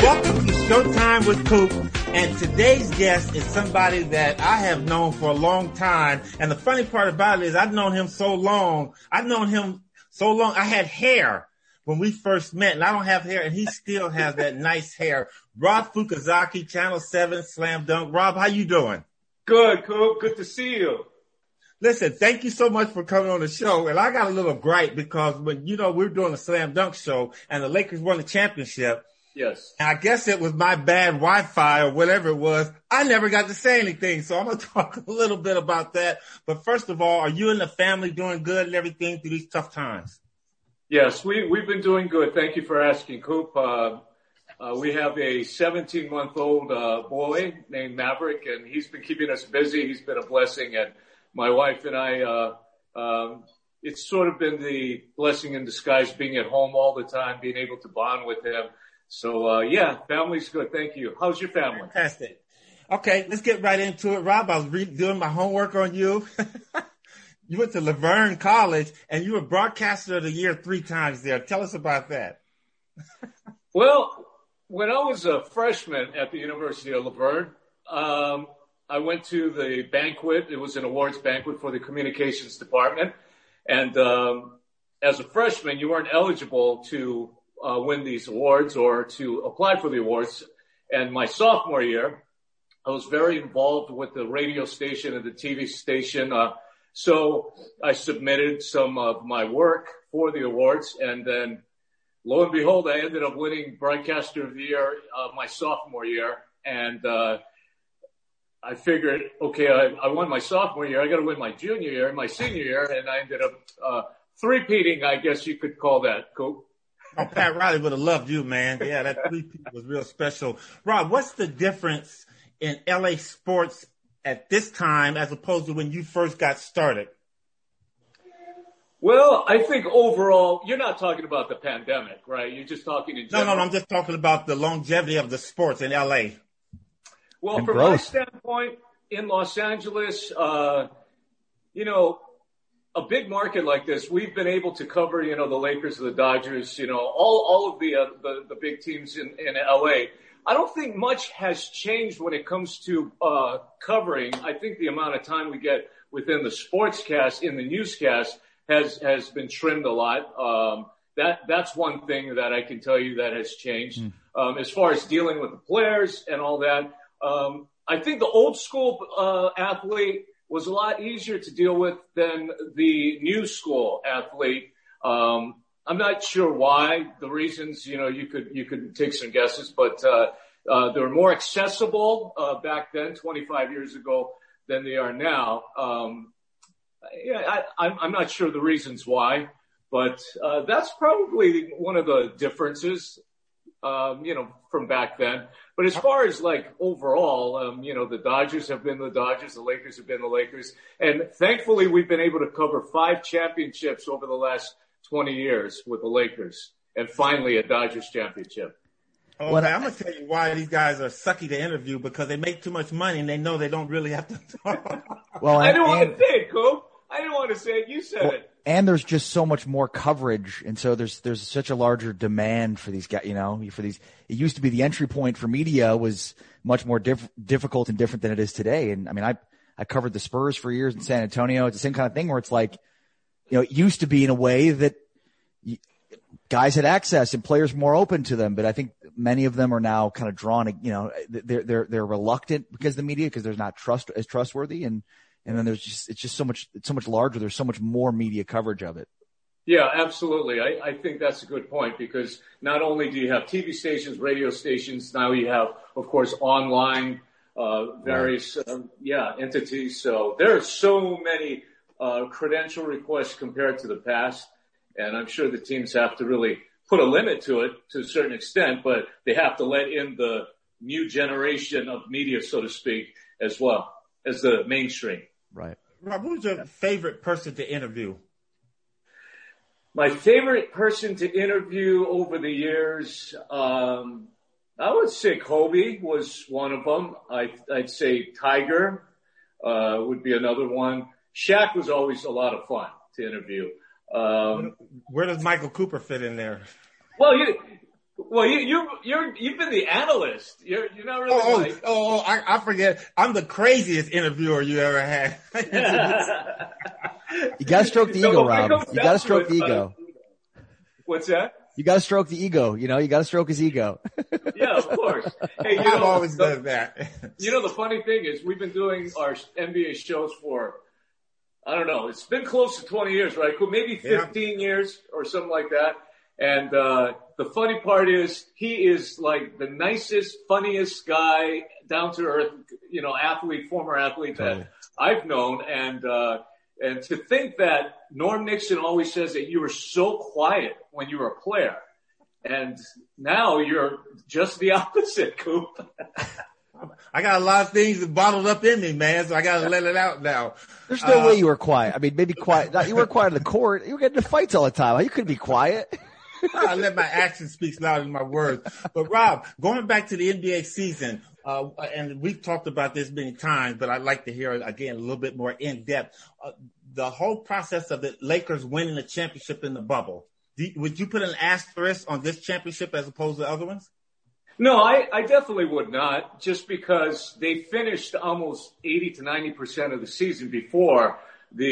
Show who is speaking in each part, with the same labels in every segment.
Speaker 1: Welcome to Showtime with Coop. And today's guest is somebody that I have known for a long time. And the funny part about it is I've known him so long. I've known him so long. I had hair when we first met and I don't have hair and he still has that nice hair. Rob Fukuzaki, Channel 7, Slam Dunk. Rob, how you doing?
Speaker 2: Good, Coop. Good to see you.
Speaker 1: Listen, thank you so much for coming on the show. And I got a little gripe because when, you know, we are doing a slam dunk show and the Lakers won the championship
Speaker 2: Yes.
Speaker 1: And I guess it was my bad Wi-Fi or whatever it was. I never got to say anything. So I'm going to talk a little bit about that. But first of all, are you and the family doing good and everything through these tough times?
Speaker 2: Yes, we, we've been doing good. Thank you for asking, Coop. Uh, uh, we have a 17 month old uh, boy named Maverick, and he's been keeping us busy. He's been a blessing. And my wife and I, uh, um, it's sort of been the blessing in disguise being at home all the time, being able to bond with him. So, uh, yeah, family's good. Thank you. How's your family?
Speaker 1: Fantastic. Okay, let's get right into it. Rob, I was re- doing my homework on you. you went to La Verne College and you were broadcaster of the year three times there. Tell us about that.
Speaker 2: well, when I was a freshman at the University of La Verne, um, I went to the banquet. It was an awards banquet for the communications department. And um, as a freshman, you weren't eligible to uh, win these awards or to apply for the awards. And my sophomore year, I was very involved with the radio station and the TV station. Uh, so I submitted some of my work for the awards and then lo and behold, I ended up winning broadcaster of the year, uh, my sophomore year. And, uh, I figured, okay, I, I won my sophomore year. I got to win my junior year, and my senior year, and I ended up uh, three-peating, I guess you could call that.
Speaker 1: Oh, Pat Riley would have loved you, man. Yeah, that three-peat was real special. Rob, what's the difference in LA sports at this time as opposed to when you first got started?
Speaker 2: Well, I think overall, you're not talking about the pandemic, right? You're just talking in general.
Speaker 1: No, no, no I'm just talking about the longevity of the sports in LA.
Speaker 2: Well, and from growth. my standpoint, in Los Angeles, uh, you know, a big market like this, we've been able to cover, you know, the Lakers, the Dodgers, you know, all, all of the, uh, the, the big teams in, in LA. I don't think much has changed when it comes to, uh, covering. I think the amount of time we get within the sportscast, in the newscast has, has been trimmed a lot. Um, that, that's one thing that I can tell you that has changed. Mm. Um, as far as dealing with the players and all that, um, I think the old school, uh, athlete, was a lot easier to deal with than the new school athlete. Um, I'm not sure why. The reasons, you know, you could you could take some guesses, but uh, uh, they were more accessible uh, back then, 25 years ago, than they are now. Um, yeah, I, I'm, I'm not sure the reasons why, but uh, that's probably one of the differences um, you know, from back then. But as far as like overall, um, you know, the Dodgers have been the Dodgers, the Lakers have been the Lakers. And thankfully we've been able to cover five championships over the last 20 years with the Lakers and finally a Dodgers championship.
Speaker 1: Oh, well, I'm gonna tell you why these guys are sucky to interview because they make too much money and they know they don't really have to talk.
Speaker 2: well, I didn't want to say it, Coop. I didn't want to say it. You said well, it
Speaker 3: and there's just so much more coverage, and so there's there's such a larger demand for these guys. You know, for these. It used to be the entry point for media was much more diff- difficult and different than it is today. And I mean, I I covered the Spurs for years in San Antonio. It's the same kind of thing where it's like, you know, it used to be in a way that guys had access and players more open to them. But I think many of them are now kind of drawn. You know, they're they're they're reluctant because the media because there's not trust as trustworthy and and then there's just it's just so much it's so much larger. There's so much more media coverage of it.
Speaker 2: Yeah, absolutely. I, I think that's a good point because not only do you have TV stations, radio stations, now you have, of course, online, uh, various, right. um, yeah, entities. So there are so many uh, credential requests compared to the past, and I'm sure the teams have to really put a limit to it to a certain extent, but they have to let in the new generation of media, so to speak, as well as the mainstream.
Speaker 3: Right.
Speaker 1: Rob, who's your favorite person to interview?
Speaker 2: My favorite person to interview over the years, um, I would say Kobe was one of them. I, would say Tiger uh, would be another one. Shaq was always a lot of fun to interview. Um,
Speaker 1: Where does Michael Cooper fit in there?
Speaker 2: Well, you, Well, you you you're you've been the analyst. You're you're not really.
Speaker 1: Oh, oh,
Speaker 2: like...
Speaker 1: oh, oh, I, I forget. I'm the craziest interviewer you ever had.
Speaker 3: you got to stroke the ego, Rob. You got to stroke the uh, ego.
Speaker 2: What's that?
Speaker 3: You got to stroke the ego. You know, you got to stroke his ego.
Speaker 2: yeah, of course. Hey, you
Speaker 1: I've
Speaker 2: know,
Speaker 1: always
Speaker 2: the,
Speaker 1: done that.
Speaker 2: you know, the funny thing is, we've been doing our NBA shows for I don't know. It's been close to 20 years, right? Maybe 15 yeah. years or something like that. And uh, the funny part is, he is like the nicest, funniest guy, down to earth, you know, athlete, former athlete totally. that I've known. And uh, and to think that Norm Nixon always says that you were so quiet when you were a player, and now you're just the opposite, Coop.
Speaker 1: I got a lot of things bottled up in me, man, so I got to let it out now.
Speaker 3: There's no uh, way you were quiet. I mean, maybe quiet. you were quiet in the court. You were getting into fights all the time. You couldn't be quiet.
Speaker 1: I let my actions speak louder than my words. But Rob, going back to the NBA season, uh, and we've talked about this many times, but I'd like to hear again a little bit more in depth. Uh, the whole process of the Lakers winning the championship in the bubble. Do, would you put an asterisk on this championship as opposed to other ones?
Speaker 2: No, I, I definitely would not, just because they finished almost 80 to 90 percent of the season before the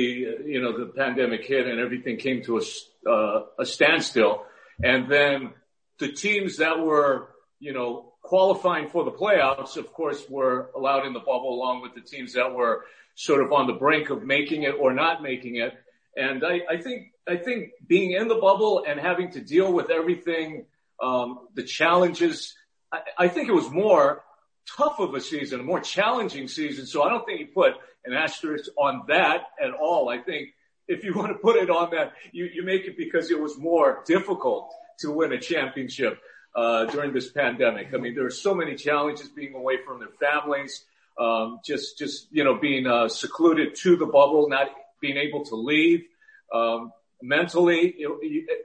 Speaker 2: you know the pandemic hit and everything came to a, uh, a standstill. And then the teams that were, you know, qualifying for the playoffs, of course, were allowed in the bubble along with the teams that were sort of on the brink of making it or not making it. And I, I think, I think being in the bubble and having to deal with everything, um, the challenges, I, I think it was more tough of a season, a more challenging season. So I don't think you put an asterisk on that at all. I think if you want to put it on that, you, you make it because it was more difficult to win a championship uh, during this pandemic. I mean, there are so many challenges being away from their families, um, just just you know being uh, secluded to the bubble, not being able to leave. Um, mentally,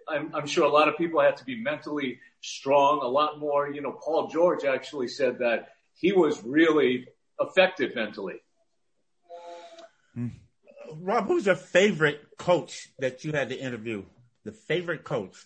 Speaker 2: I'm, I'm sure a lot of people had to be mentally strong. A lot more, you know. Paul George actually said that he was really affected mentally.
Speaker 1: Mm. Rob, who's your favorite coach that you had to interview? The favorite coach?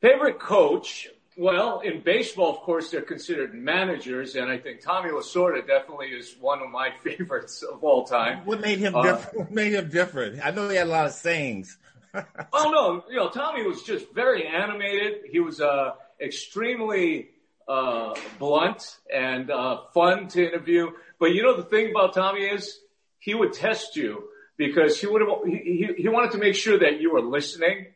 Speaker 2: Favorite coach? Well, in baseball, of course, they're considered managers, and I think Tommy Lasorda definitely is one of my favorites of all time.
Speaker 1: What made him uh, different? What made him different? I know he had a lot of sayings.
Speaker 2: oh no, you know, Tommy was just very animated. He was uh, extremely uh, blunt and uh, fun to interview. But you know, the thing about Tommy is he would test you because he would have, he, he wanted to make sure that you were listening.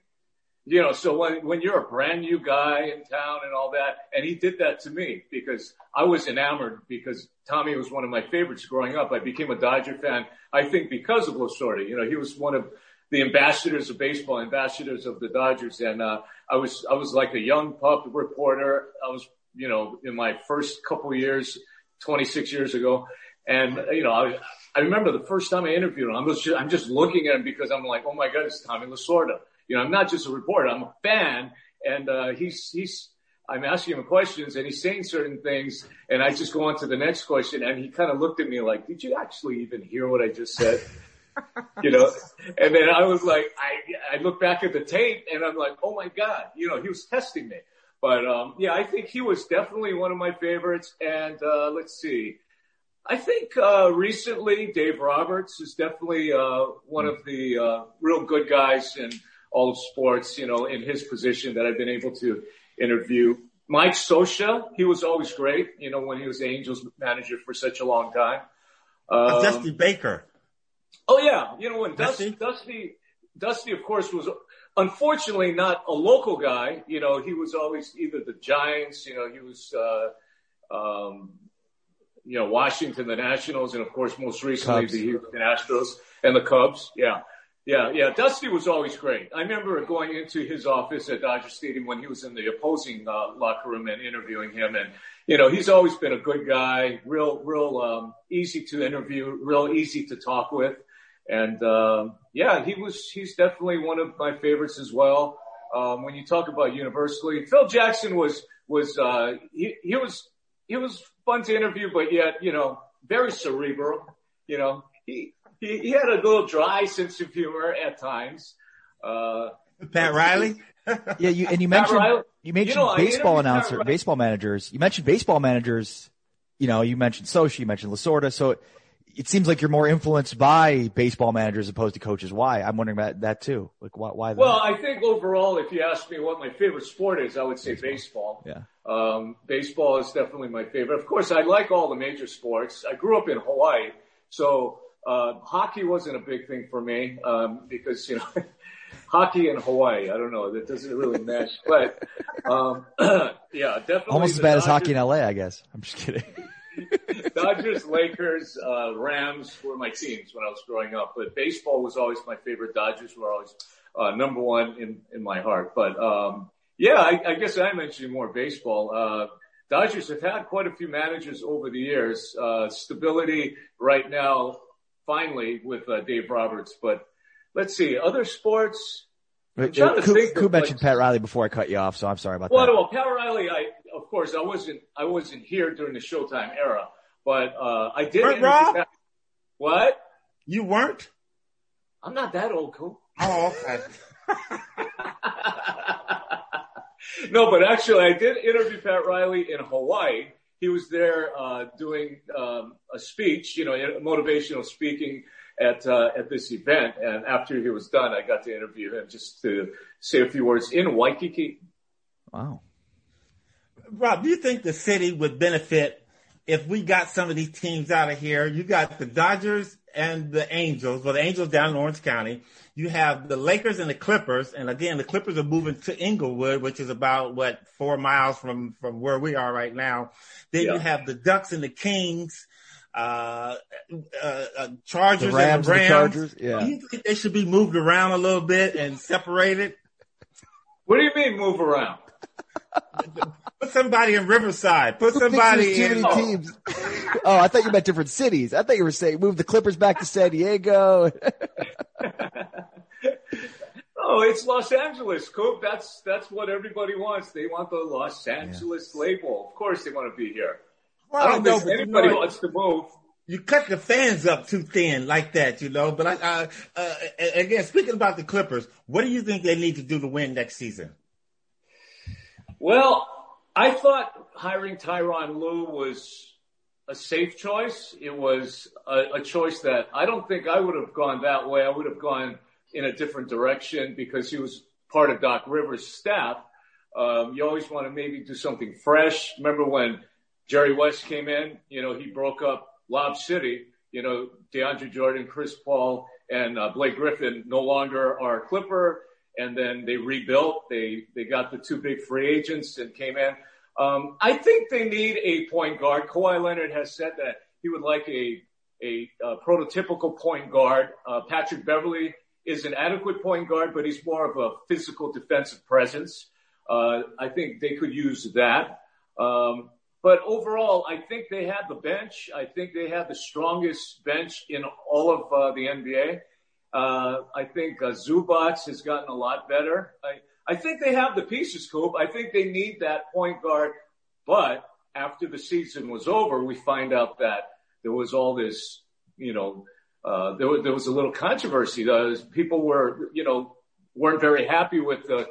Speaker 2: You know, so when, when you're a brand new guy in town and all that, and he did that to me because I was enamored because Tommy was one of my favorites growing up. I became a Dodger fan, I think because of Lasorda. You know, he was one of the ambassadors of baseball, ambassadors of the Dodgers. And, uh, I was, I was like a young pup reporter. I was, you know, in my first couple years, 26 years ago. And, you know, I, I remember the first time I interviewed him, I'm just, I'm just looking at him because I'm like, oh my God, it's Tommy Lasorda. You know, I'm not just a reporter, I'm a fan. And, uh, he's, he's, I'm asking him questions and he's saying certain things and I just go on to the next question and he kind of looked at me like, did you actually even hear what I just said? you know, and then I was like, I, I look back at the tape and I'm like, oh my God, you know, he was testing me. But, um, yeah, I think he was definitely one of my favorites. And, uh, let's see. I think uh, recently Dave Roberts is definitely uh, one of the uh, real good guys in all of sports. You know, in his position that I've been able to interview. Mike Scioscia, he was always great. You know, when he was the Angels manager for such a long time.
Speaker 1: Um, Dusty Baker.
Speaker 2: Oh yeah, you know when Dusty, Dusty, Dusty, of course, was unfortunately not a local guy. You know, he was always either the Giants. You know, he was. Uh, um, you know, Washington, the Nationals, and of course, most recently Cubs. the Houston Astros and the Cubs. Yeah. Yeah, yeah. Dusty was always great. I remember going into his office at Dodger Stadium when he was in the opposing uh, locker room and interviewing him. And, you know, he's always been a good guy, real, real, um, easy to interview, real easy to talk with. And, um, yeah, he was, he's definitely one of my favorites as well. Um, when you talk about universally, Phil Jackson was, was, uh, he, he was, he was fun to interview, but yet, you know, very cerebral. You know, he, he, he had a little dry sense of humor at times. Uh,
Speaker 1: Pat Riley?
Speaker 3: yeah, you and you mentioned you mentioned you know, baseball announcer, baseball managers. You mentioned baseball managers. You know, you mentioned Scioscia, you mentioned Lasorda. So it seems like you're more influenced by baseball managers as opposed to coaches. Why? I'm wondering about that too. Like why? why
Speaker 2: well, I think overall, if you ask me what my favorite sport is, I would say baseball.
Speaker 3: baseball.
Speaker 2: Yeah. Um, baseball is definitely my favorite. Of course, I like all the major sports. I grew up in Hawaii, so uh, hockey wasn't a big thing for me um, because you know. hockey in Hawaii, I don't know. That doesn't really mesh, but um, yeah, definitely.
Speaker 3: Almost as bad Dodgers. as hockey in LA, I guess. I'm just kidding.
Speaker 2: Dodgers, Lakers, uh, Rams were my teams when I was growing up, but baseball was always my favorite. Dodgers were always uh, number one in, in my heart. But um, yeah, I, I guess I mentioned more baseball. Uh, Dodgers have had quite a few managers over the years. Uh, stability right now, finally, with uh, Dave Roberts. But let's see, other sports.
Speaker 3: I'm trying to Coop, think Coop mentioned Pat Riley before I cut you off, so I'm sorry about
Speaker 2: well,
Speaker 3: that.
Speaker 2: Well, Pat Riley, I of course, I wasn't I wasn't here during the Showtime era, but uh, I did.
Speaker 1: Weren't Rob?
Speaker 2: What?
Speaker 1: You weren't?
Speaker 2: I'm not that old, Coop.
Speaker 1: Oh, okay.
Speaker 2: no, but actually, I did interview Pat Riley in Hawaii. He was there uh, doing um, a speech, you know, motivational speaking at uh, at this event. And after he was done, I got to interview him just to say a few words in Waikiki.
Speaker 3: Wow.
Speaker 1: Rob, do you think the city would benefit if we got some of these teams out of here? You got the Dodgers and the Angels. Well, the Angels down in Orange County. You have the Lakers and the Clippers. And again, the Clippers are moving to Inglewood, which is about what four miles from, from where we are right now. Then yeah. you have the Ducks and the Kings. Uh, uh, uh, Chargers the Rams, and the Rams. The Chargers, yeah. Do you think they should be moved around a little bit and separated?
Speaker 2: What do you mean move around?
Speaker 1: Put somebody in Riverside. Put somebody
Speaker 3: too
Speaker 1: in.
Speaker 3: Many teams. oh, I thought you meant different cities. I thought you were saying move the Clippers back to San Diego.
Speaker 2: oh, it's Los Angeles, Coop. That's that's what everybody wants. They want the Los Angeles yeah. label. Of course, they want to be here. Well, I don't know, if anybody you know, wants to move.
Speaker 1: You cut the fans up too thin like that, you know. But I, uh, uh, again, speaking about the Clippers, what do you think they need to do to win next season?
Speaker 2: Well, I thought hiring Tyronn Lue was a safe choice. It was a, a, choice that I don't think I would have gone that way. I would have gone in a different direction because he was part of Doc Rivers' staff. Um, you always want to maybe do something fresh. Remember when Jerry West came in? You know, he broke up Lob City. You know, DeAndre Jordan, Chris Paul, and uh, Blake Griffin no longer are Clipper and then they rebuilt. They they got the two big free agents and came in. Um, I think they need a point guard. Kawhi Leonard has said that he would like a a, a prototypical point guard. Uh, Patrick Beverley is an adequate point guard, but he's more of a physical defensive presence. Uh, I think they could use that. Um, but overall, I think they had the bench. I think they had the strongest bench in all of uh, the NBA. Uh, I think uh, Zubac has gotten a lot better. I, I think they have the pieces, Coop. I think they need that point guard. But after the season was over, we find out that there was all this, you know, uh, there, was, there was a little controversy. Uh, people were, you know, weren't very happy with the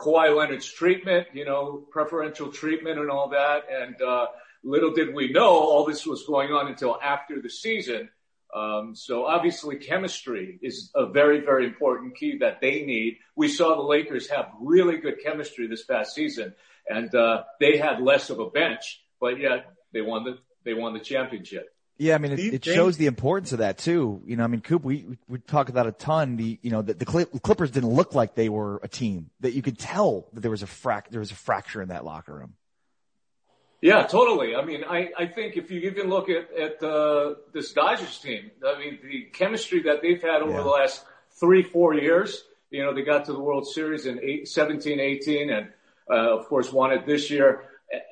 Speaker 2: Kawhi Leonard's treatment, you know, preferential treatment and all that. And uh, little did we know all this was going on until after the season. Um, so obviously chemistry is a very, very important key that they need. We saw the Lakers have really good chemistry this past season and, uh, they had less of a bench, but yet they won the, they won the championship.
Speaker 3: Yeah, I mean, it, it shows the importance of that too. You know, I mean, Coop, we we talk about a ton. The you know the, the Clippers didn't look like they were a team. That you could tell that there was a frac there was a fracture in that locker room.
Speaker 2: Yeah, totally. I mean, I, I think if you even look at, at uh, this Dodgers team, I mean, the chemistry that they've had over yeah. the last three, four years, you know, they got to the World Series in eight, 17, 18, and, uh, of course, won it this year.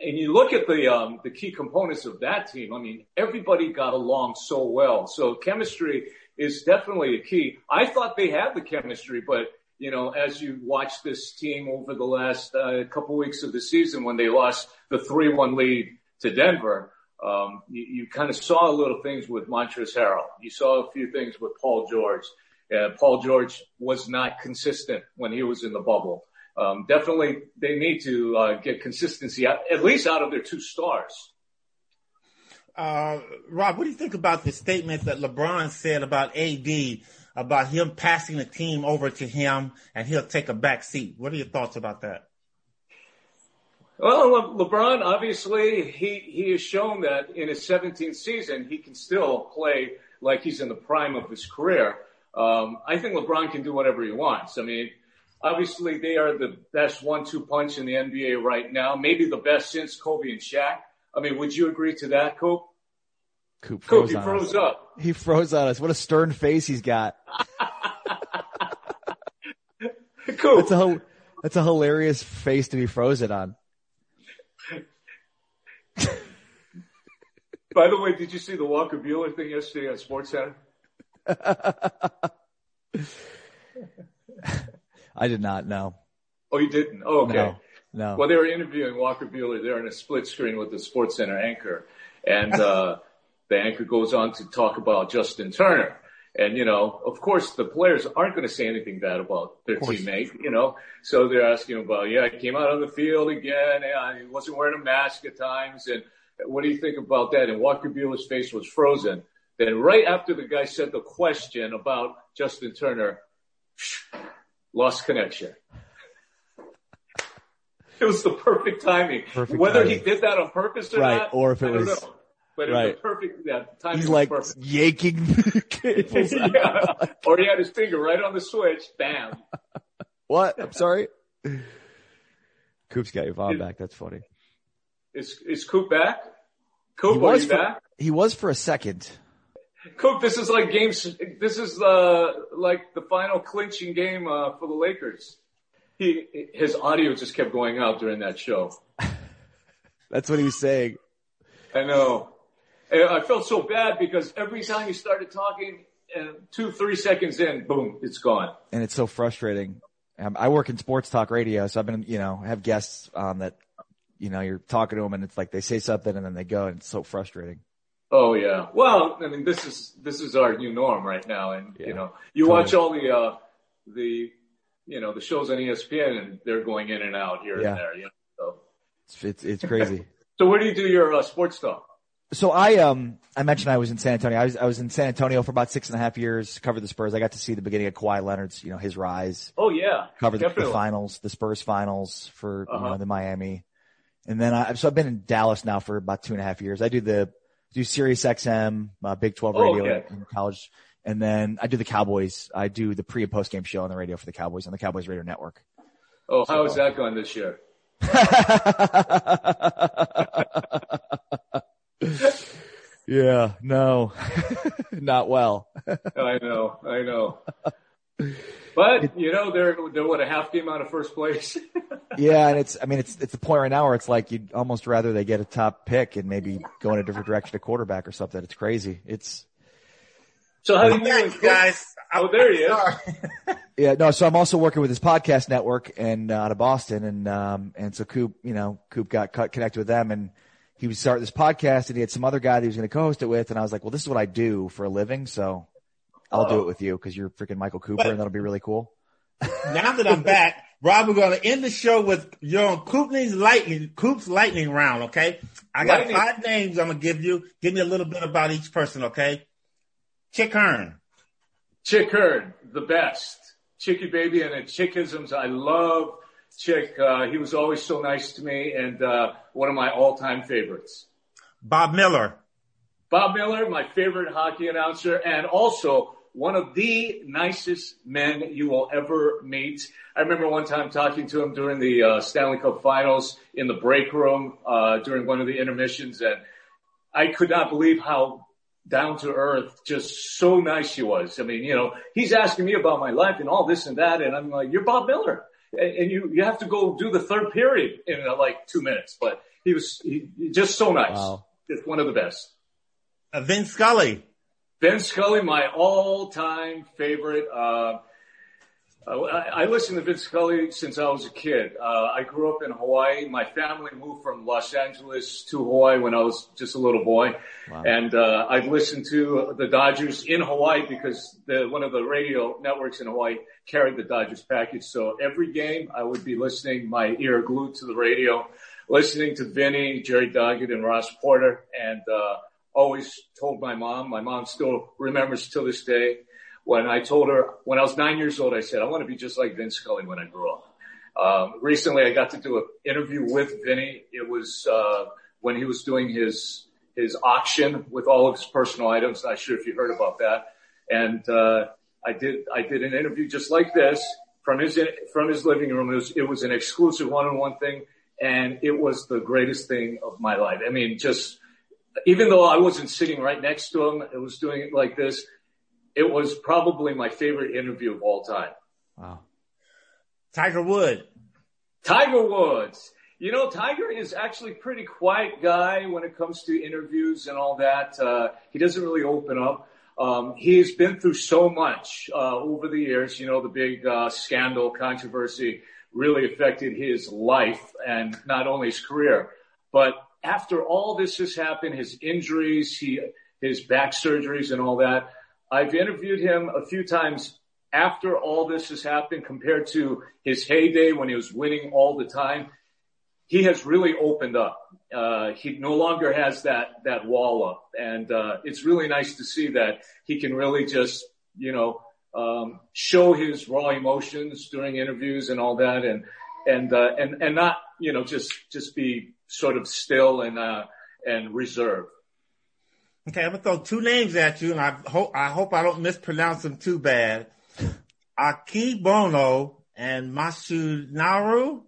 Speaker 2: And you look at the, um, the key components of that team. I mean, everybody got along so well. So chemistry is definitely a key. I thought they had the chemistry, but you know, as you watch this team over the last uh, couple weeks of the season when they lost the 3-1 lead to Denver, um, you, you kind of saw little things with Montrezl Harrell. You saw a few things with Paul George. Uh, Paul George was not consistent when he was in the bubble. um, definitely they need to uh, get consistency out, at least out of their two stars.
Speaker 1: Uh, Rob, what do you think about the statement that LeBron said about AD, about him passing the team over to him and he'll take a back seat? What are your thoughts about that?
Speaker 2: Well, Le- LeBron, obviously, he, he has shown that in his 17th season, he can still play like he's in the prime of his career. Um, I think LeBron can do whatever he wants. I mean, obviously they are the best one-two punch in the NBA right now, maybe the best since Kobe and Shaq. I mean, would you agree to that, Coop?
Speaker 3: Coop froze,
Speaker 2: Coop, he froze up.
Speaker 3: He froze on us. What a stern face he's got.
Speaker 2: Coop.
Speaker 3: That's a, that's a hilarious face to be frozen on.
Speaker 2: By the way, did you see the Walker Buehler thing yesterday on Sports Center?
Speaker 3: I did not know.
Speaker 2: Oh, you didn't? Oh, okay.
Speaker 3: No, no.
Speaker 2: Well, they were interviewing Walker Buehler there in a split screen with the Sports Center anchor, and uh, the anchor goes on to talk about Justin Turner. And, you know, of course, the players aren't going to say anything bad about their teammate, you know. So they're asking about, yeah, he came out on the field again. He wasn't wearing a mask at times. And what do you think about that? And Walker Buehler's face was frozen. Then right after the guy said the question about Justin Turner, lost connection. It was the perfect timing.
Speaker 3: Perfect
Speaker 2: Whether
Speaker 3: timing.
Speaker 2: he did that on purpose or
Speaker 3: Right,
Speaker 2: not,
Speaker 3: or if it
Speaker 2: I
Speaker 3: was-
Speaker 2: know. But it
Speaker 3: right.
Speaker 2: was a perfect. Yeah, timing
Speaker 3: He's like
Speaker 2: perfect.
Speaker 3: yanking the cables.
Speaker 2: yeah. Or he had his finger right on the switch. Bam.
Speaker 3: What? I'm sorry. Coop's got your Vaughn back. That's funny.
Speaker 2: Is is Coop back? Coop,
Speaker 3: He
Speaker 2: are
Speaker 3: was
Speaker 2: you
Speaker 3: for,
Speaker 2: back?
Speaker 3: he was for a second.
Speaker 2: Coop, this is like games. This is uh, like the final clinching game uh, for the Lakers. He his audio just kept going out during that show.
Speaker 3: That's what he was saying.
Speaker 2: I know. I felt so bad because every time you started talking, and two three seconds in, boom, it's gone.
Speaker 3: and it's so frustrating. Um, I work in sports talk radio, so I've been, you know, have guests on that, you know, you're talking to them and it's like they say something and then they go and it's so frustrating.
Speaker 2: Oh yeah. Well, I mean, this is this is our new norm right now, and
Speaker 3: Yeah.
Speaker 2: you know, you watch all the uh, the you know the shows on ESPN, and they're going in and out here
Speaker 3: Yeah.
Speaker 2: and there. You know? So,
Speaker 3: It's, it's, it's crazy.
Speaker 2: so where do you do your uh, sports talk?
Speaker 3: So I, um, I mentioned I was in San Antonio. I was, I was in San Antonio for about six and a half years, covered the Spurs. I got to see the beginning of Kawhi Leonard's, you know, his rise,
Speaker 2: Oh yeah,
Speaker 3: covered the, the finals, the Spurs finals for,
Speaker 2: Uh-huh.
Speaker 3: know, the Miami. And then I, so I've been in Dallas now for about two and a half years. I do the, do Sirius XM, uh, Big 12
Speaker 2: Oh,
Speaker 3: radio
Speaker 2: okay.
Speaker 3: in, college. And then I do the Cowboys. I do the pre and post game show on the radio for the Cowboys on the Cowboys Radio Network.
Speaker 2: Oh, how is that going this year?
Speaker 3: yeah, no, not well.
Speaker 2: I know, I know. But you know, they're they're what a half game out of first place.
Speaker 3: Yeah, and it's, I mean, it's, it's the point right now where it's like you'd almost rather they get a top pick and maybe go in a different direction to quarterback or something. It's crazy. It's,
Speaker 2: so how do you
Speaker 1: Thanks, guys.
Speaker 2: Oh, there he is.
Speaker 3: Yeah, no, so I'm also working with this podcast network and uh, out of Boston and, um, and so Coop, you know, Coop got cut, connected with them and he was starting this podcast and he had some other guy that he was going to co-host it with. And I was like, well, this is what I do for a living. So I'll do it with you because you're freaking Michael Cooper and that'll be really cool.
Speaker 1: now that I'm back, Rob, we're going to end the show with your own Coopney's lightning, Coop's lightning round. Okay. I got
Speaker 2: Lightning.
Speaker 1: five names I'm going to give you. Give me a little bit about each person. Okay. Chick Hearn.
Speaker 2: Chick Hearn, the best. Chicky baby and the chickisms. I love Chick. Uh, he was always so nice to me and uh, one of my all-time favorites.
Speaker 1: Bob Miller.
Speaker 2: Bob Miller, my favorite hockey announcer, and also one of the nicest men you will ever meet. I remember one time talking to him during the uh, Stanley Cup Finals in the break room uh, during one of the intermissions, and I could not believe how down to earth, just so nice he was. I mean, you know, he's asking me about my life and all this and that, and I'm like, "You're Bob Miller," and, and you you have to go do the third period in uh, like two minutes. But he was he, just so nice,
Speaker 3: Wow.
Speaker 2: just one of the best.
Speaker 1: Uh, Vin Scully.
Speaker 2: Vin Scully, my all-time favorite. Uh, Uh, I, I listened to Vin Scully since I was a kid. Uh, I grew up in Hawaii. My family moved from Los Angeles to Hawaii when I was just a little boy. Wow. And uh, I've listened to the Dodgers in Hawaii because the, one of the radio networks in Hawaii carried the Dodgers package. So every game I would be listening, my ear glued to the radio, listening to Vinny, Jerry Doggett, and Ross Porter. And uh, always told my mom, my mom still remembers till this day, when I told her when I was nine years old, I said, I want to be just like Vin Scully when I grow up. Um, recently, I got to do an interview with Vinny. It was uh, when he was doing his his auction with all of his personal items. Not sure if you heard about that. And uh, I did I did an interview just like this from his from his living room. It was it was an exclusive one-on-one thing, and it was the greatest thing of my life. I mean, just even though I wasn't sitting right next to him, it was doing it like this it was probably my favorite interview of all time.
Speaker 3: Wow.
Speaker 1: Tiger Wood.
Speaker 2: Tiger Woods. You know, Tiger is actually a pretty quiet guy when it comes to interviews and all that. Uh, he doesn't really open up. Um, he's been through so much uh, over the years. You know, the big uh, scandal, controversy really affected his life and not only his career. But after all this has happened, his injuries, he, his back surgeries and all that, I've interviewed him a few times after all this has happened compared to his heyday when he was winning all the time. He has really opened up. Uh, he no longer has that, that wall up. And, uh, it's really nice to see that he can really just, you know, um, show his raw emotions during interviews and all that and, and, uh, and, and not, you know, just, just be sort of still and, uh, and reserved.
Speaker 1: Okay, I'm gonna throw two names at you, and I hope I hope I don't mispronounce them too bad. Akebono and Masunaro.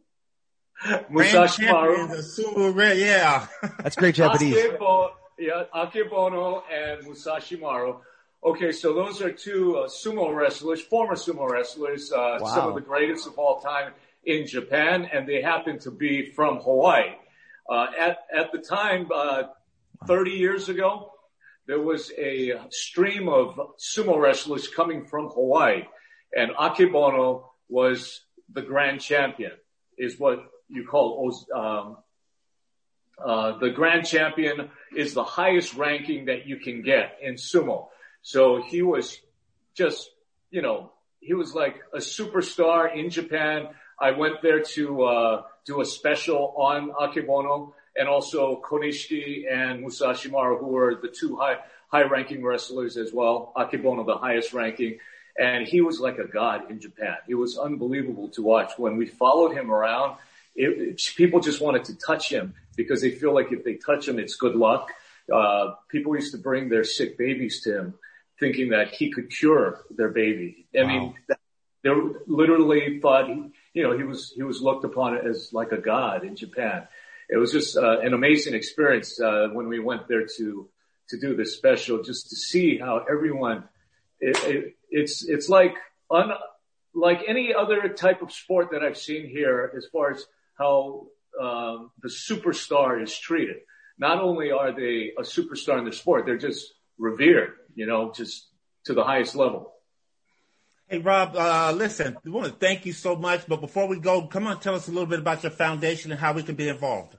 Speaker 2: Musashimaru.
Speaker 1: Sumo, yeah.
Speaker 3: That's great Japanese.
Speaker 2: Akebo, yeah, Akebono and Musashimaru. Okay, so those are two uh, sumo wrestlers, former sumo wrestlers, uh, wow. some of the greatest of all time in Japan, and they happen to be from Hawaii. Uh, at at the time, uh, 30 years ago, there was a stream of sumo wrestlers coming from Hawaii and Akebono was the grand champion is what you call, um, uh, the grand champion is the highest ranking that you can get in sumo. So he was just, you know, he was like a superstar in Japan. I went there to, uh, do a special on Akebono and also Konishiki and Musashimaru, who were the two high, high ranking wrestlers as well. Akebono, the highest ranking. And he was like a god in Japan. It was unbelievable to watch. When we followed him around, it, it, people just wanted to touch him because they feel like if they touch him, it's good luck. Uh, people used to bring their sick babies to him thinking that he could cure their baby. I wow. mean, they literally thought, he, you know, he was, he was looked upon as like a god in Japan it was just uh, an amazing experience uh, when we went there to to do this special, just to see how everyone. It, it, it's it's like un, like any other type of sport that I've seen here, as far as how um, the superstar is treated. Not only are they a superstar in the sport, they're just revered, you know, just to the highest level.
Speaker 1: Hey Rob, uh, listen, we want to thank you so much, but before we go, come on, tell us a little bit about your foundation and how we can be involved.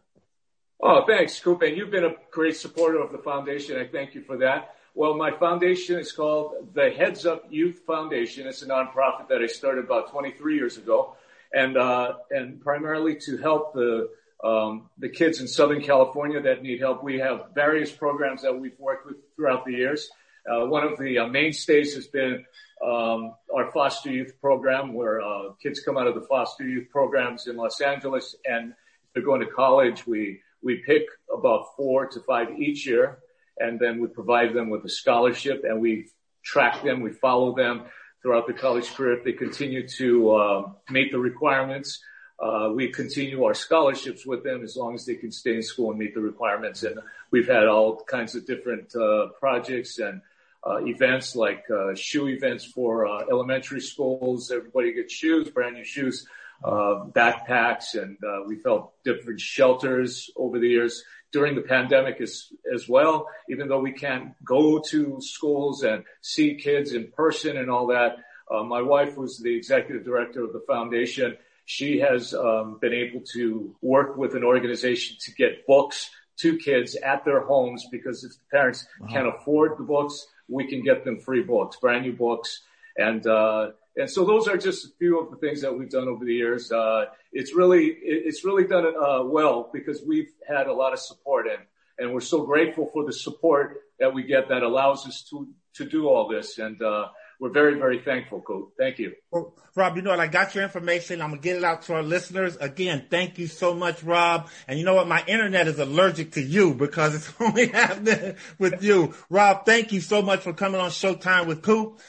Speaker 2: Oh, thanks, Coop. And you've been a great supporter of the foundation. I thank you for that. Well, my foundation is called the Heads Up Youth Foundation. It's a nonprofit that I started about 23 years ago, and uh, and primarily to help the um, the kids in Southern California that need help. We have various programs that we've worked with throughout the years. Uh, one of the uh, mainstays has been um, our foster youth program, where uh, kids come out of the foster youth programs in Los Angeles, and if they're going to college, we we pick about four to five each year, and then we provide them with a scholarship, and we track them, we follow them throughout the college career. If they continue to uh, meet the requirements, uh, we continue our scholarships with them as long as they can stay in school and meet the requirements. And we've had all kinds of different uh, projects and uh, events like uh, shoe events for uh, elementary schools. Everybody gets shoes, brand new shoes uh, backpacks, and uh, we felt different shelters over the years during the pandemic as as well. Even though we can't go to schools and see kids in person and all that, Uh, my wife was the executive director of the foundation. She has um, been able to work with an organization to get books to kids at their homes because if the parents wow. can't afford the books, we can get them free books, brand new books. And, uh, and so those are just a few of the things that we've done over the years. Uh, it's really, it's really done, uh, well because we've had a lot of support and, and we're so grateful for the support that we get that allows us to, to do all this. And, uh, we're very, very thankful, Coop. Thank you.
Speaker 1: Well, Rob, you know what? I got your information. I'm going to get it out to our listeners. Again, thank you so much, Rob. And you know what? My internet is allergic to you because it's only happening with you. Rob, thank you so much for coming on Showtime with Coop.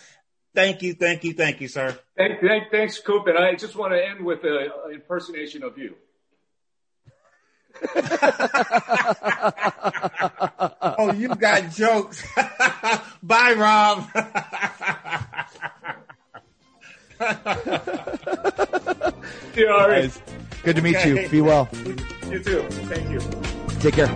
Speaker 1: Thank you, thank you, thank you, sir.
Speaker 2: Thank, thank, thanks, Coop. And I just want to end with an impersonation of you.
Speaker 1: oh, you got jokes. Bye, Rob.
Speaker 2: yeah,
Speaker 3: Good to meet okay. you. Be well.
Speaker 2: You too. Thank you.
Speaker 3: Take care.